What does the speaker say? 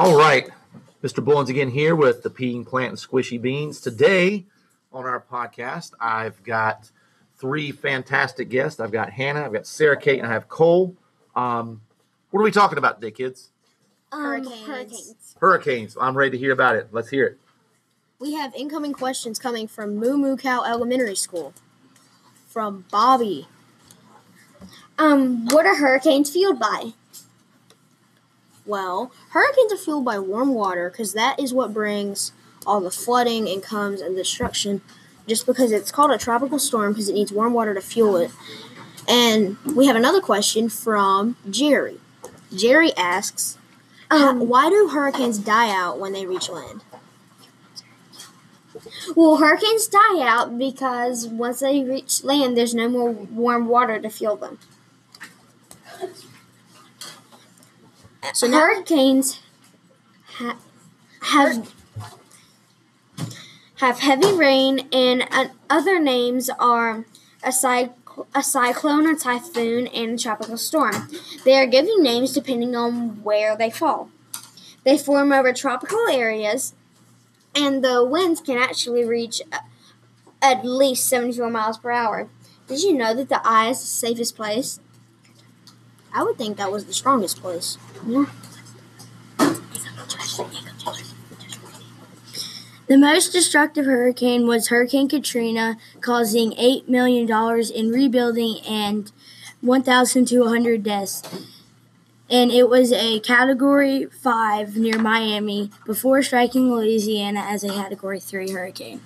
All right, Mr. Bullens again here with the Peeing Plant and Squishy Beans. Today on our podcast, I've got three fantastic guests. I've got Hannah, I've got Sarah Kate, and I have Cole. Um, what are we talking about today, kids? Um, Hurricanes. hurricanes. Hurricanes. I'm ready to hear about it. Let's hear it. We have incoming questions coming from Moo Moo Cow Elementary School. From Bobby. Um, what are hurricanes fueled by? Well, hurricanes are fueled by warm water because that is what brings all the flooding and comes and destruction. Just because it's called a tropical storm because it needs warm water to fuel it. And we have another question from Jerry. Jerry asks, Um, "Why do hurricanes die out when they reach land?" well, hurricanes die out because once they reach land, there's no more warm water to fuel them. So now, hurricanes ha- have have heavy rain, and uh, other names are a, cy- a cyclone, a typhoon, and a tropical storm. They are given names depending on where they fall. They form over tropical areas, and the winds can actually reach uh, at least 74 miles per hour. Did you know that the eye is the safest place? I would think that was the strongest place. The most destructive hurricane was Hurricane Katrina, causing $8 million in rebuilding and 1,200 deaths. And it was a Category 5 near Miami before striking Louisiana as a Category 3 hurricane.